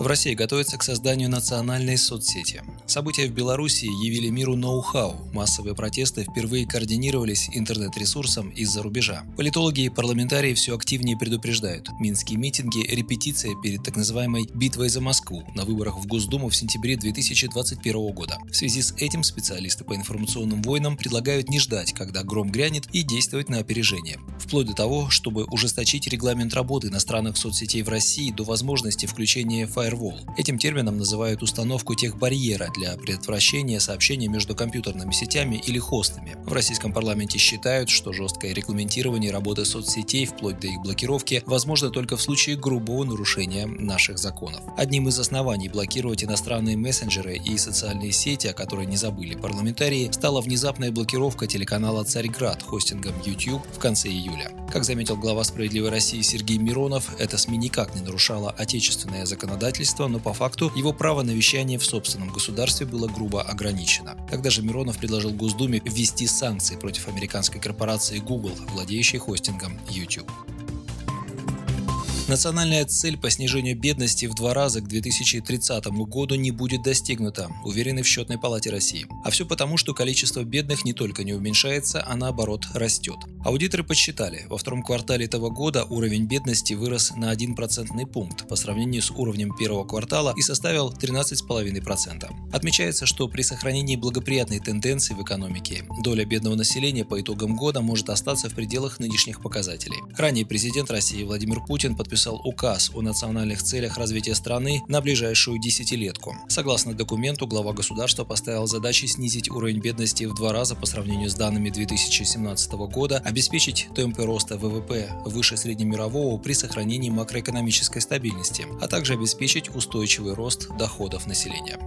В России готовится к созданию национальной соцсети. События в Беларуси явили миру ноу-хау. Массовые протесты впервые координировались интернет-ресурсом из-за рубежа. Политологи и парламентарии все активнее предупреждают. Минские митинги – репетиция перед так называемой «битвой за Москву» на выборах в Госдуму в сентябре 2021 года. В связи с этим специалисты по информационным войнам предлагают не ждать, когда гром грянет, и действовать на опережение. Вплоть до того, чтобы ужесточить регламент работы иностранных соцсетей в России до возможности включения Fire Firewall. Этим термином называют установку тех барьера для предотвращения сообщения между компьютерными сетями или хостами. В российском парламенте считают, что жесткое регламентирование работы соцсетей вплоть до их блокировки возможно только в случае грубого нарушения наших законов. Одним из оснований блокировать иностранные мессенджеры и социальные сети, о которой не забыли парламентарии, стала внезапная блокировка телеканала «Царьград» хостингом YouTube в конце июля. Как заметил глава «Справедливой России» Сергей Миронов, эта СМИ никак не нарушала отечественное законодательство законодательства, но по факту его право на вещание в собственном государстве было грубо ограничено. Тогда же Миронов предложил Госдуме ввести санкции против американской корпорации Google, владеющей хостингом YouTube. Национальная цель по снижению бедности в два раза к 2030 году не будет достигнута, уверены в Счетной палате России. А все потому, что количество бедных не только не уменьшается, а наоборот растет. Аудиторы подсчитали, во втором квартале этого года уровень бедности вырос на 1 процентный пункт по сравнению с уровнем первого квартала и составил 13,5%. Отмечается, что при сохранении благоприятной тенденции в экономике доля бедного населения по итогам года может остаться в пределах нынешних показателей. Ранее президент России Владимир Путин подписал подписал указ о национальных целях развития страны на ближайшую десятилетку. Согласно документу, глава государства поставил задачей снизить уровень бедности в два раза по сравнению с данными 2017 года, обеспечить темпы роста ВВП выше среднемирового при сохранении макроэкономической стабильности, а также обеспечить устойчивый рост доходов населения.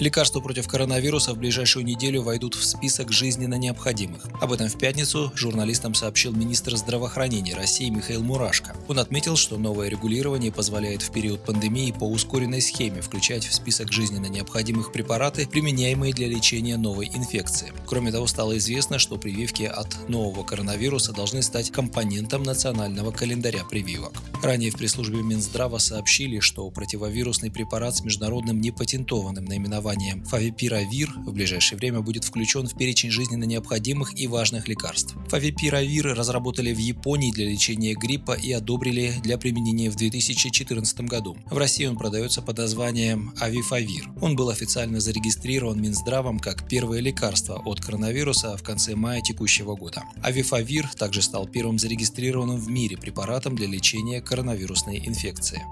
Лекарства против коронавируса в ближайшую неделю войдут в список жизненно необходимых. Об этом в пятницу журналистам сообщил министр здравоохранения России Михаил Мурашко. Он отметил, что новое регулирование позволяет в период пандемии по ускоренной схеме включать в список жизненно необходимых препараты, применяемые для лечения новой инфекции. Кроме того, стало известно, что прививки от нового коронавируса должны стать компонентом национального календаря прививок. Ранее в пресс-службе Минздрава сообщили, что противовирусный препарат с международным непатентованным наименованием названием Фавипиравир в ближайшее время будет включен в перечень жизненно необходимых и важных лекарств. Фавипиравир разработали в Японии для лечения гриппа и одобрили для применения в 2014 году. В России он продается под названием Авифавир. Он был официально зарегистрирован Минздравом как первое лекарство от коронавируса в конце мая текущего года. Авифавир также стал первым зарегистрированным в мире препаратом для лечения коронавирусной инфекции.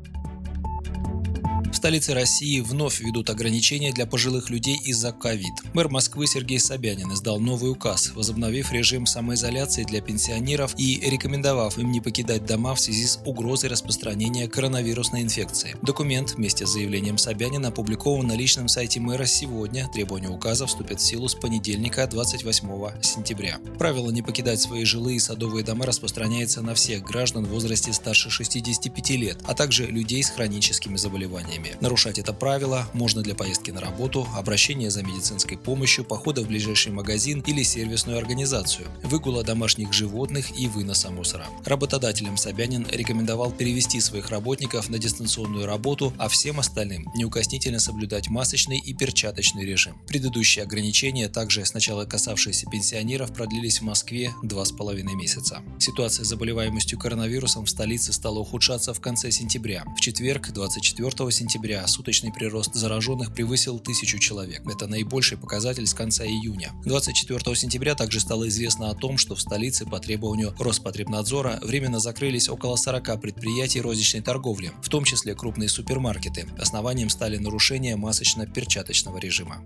В столице России вновь ведут ограничения для пожилых людей из-за ковид. Мэр Москвы Сергей Собянин издал новый указ, возобновив режим самоизоляции для пенсионеров и рекомендовав им не покидать дома в связи с угрозой распространения коронавирусной инфекции. Документ вместе с заявлением Собянина опубликован на личном сайте мэра сегодня. Требования указа вступят в силу с понедельника 28 сентября. Правило не покидать свои жилые и садовые дома распространяется на всех граждан в возрасте старше 65 лет, а также людей с хроническими заболеваниями заболеваниями. Нарушать это правило можно для поездки на работу, обращения за медицинской помощью, похода в ближайший магазин или сервисную организацию, выгула домашних животных и выноса мусора. Работодателям Собянин рекомендовал перевести своих работников на дистанционную работу, а всем остальным неукоснительно соблюдать масочный и перчаточный режим. Предыдущие ограничения, также сначала касавшиеся пенсионеров, продлились в Москве два с половиной месяца. Ситуация с заболеваемостью коронавирусом в столице стала ухудшаться в конце сентября. В четверг, 24 сентября, сентября суточный прирост зараженных превысил тысячу человек. Это наибольший показатель с конца июня. 24 сентября также стало известно о том, что в столице по требованию Роспотребнадзора временно закрылись около 40 предприятий розничной торговли, в том числе крупные супермаркеты. Основанием стали нарушения масочно-перчаточного режима.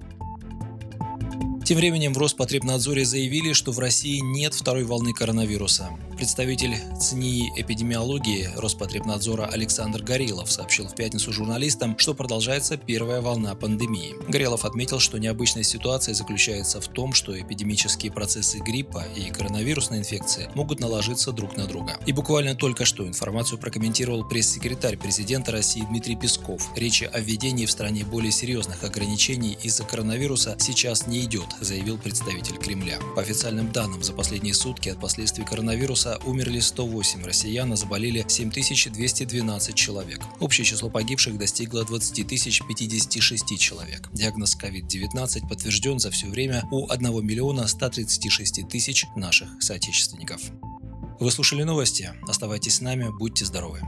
Тем временем в Роспотребнадзоре заявили, что в России нет второй волны коронавируса. Представитель ЦНИ эпидемиологии Роспотребнадзора Александр Горелов сообщил в пятницу журналистам, что продолжается первая волна пандемии. Горелов отметил, что необычная ситуация заключается в том, что эпидемические процессы гриппа и коронавирусной инфекции могут наложиться друг на друга. И буквально только что информацию прокомментировал пресс-секретарь президента России Дмитрий Песков. Речи о введении в стране более серьезных ограничений из-за коронавируса сейчас не идет, заявил представитель Кремля. По официальным данным, за последние сутки от последствий коронавируса умерли 108 россиян, а заболели 7212 человек. Общее число погибших достигло 20 056 человек. Диагноз COVID-19 подтвержден за все время у 1 миллиона 136 тысяч наших соотечественников. Вы слушали новости. Оставайтесь с нами, будьте здоровы.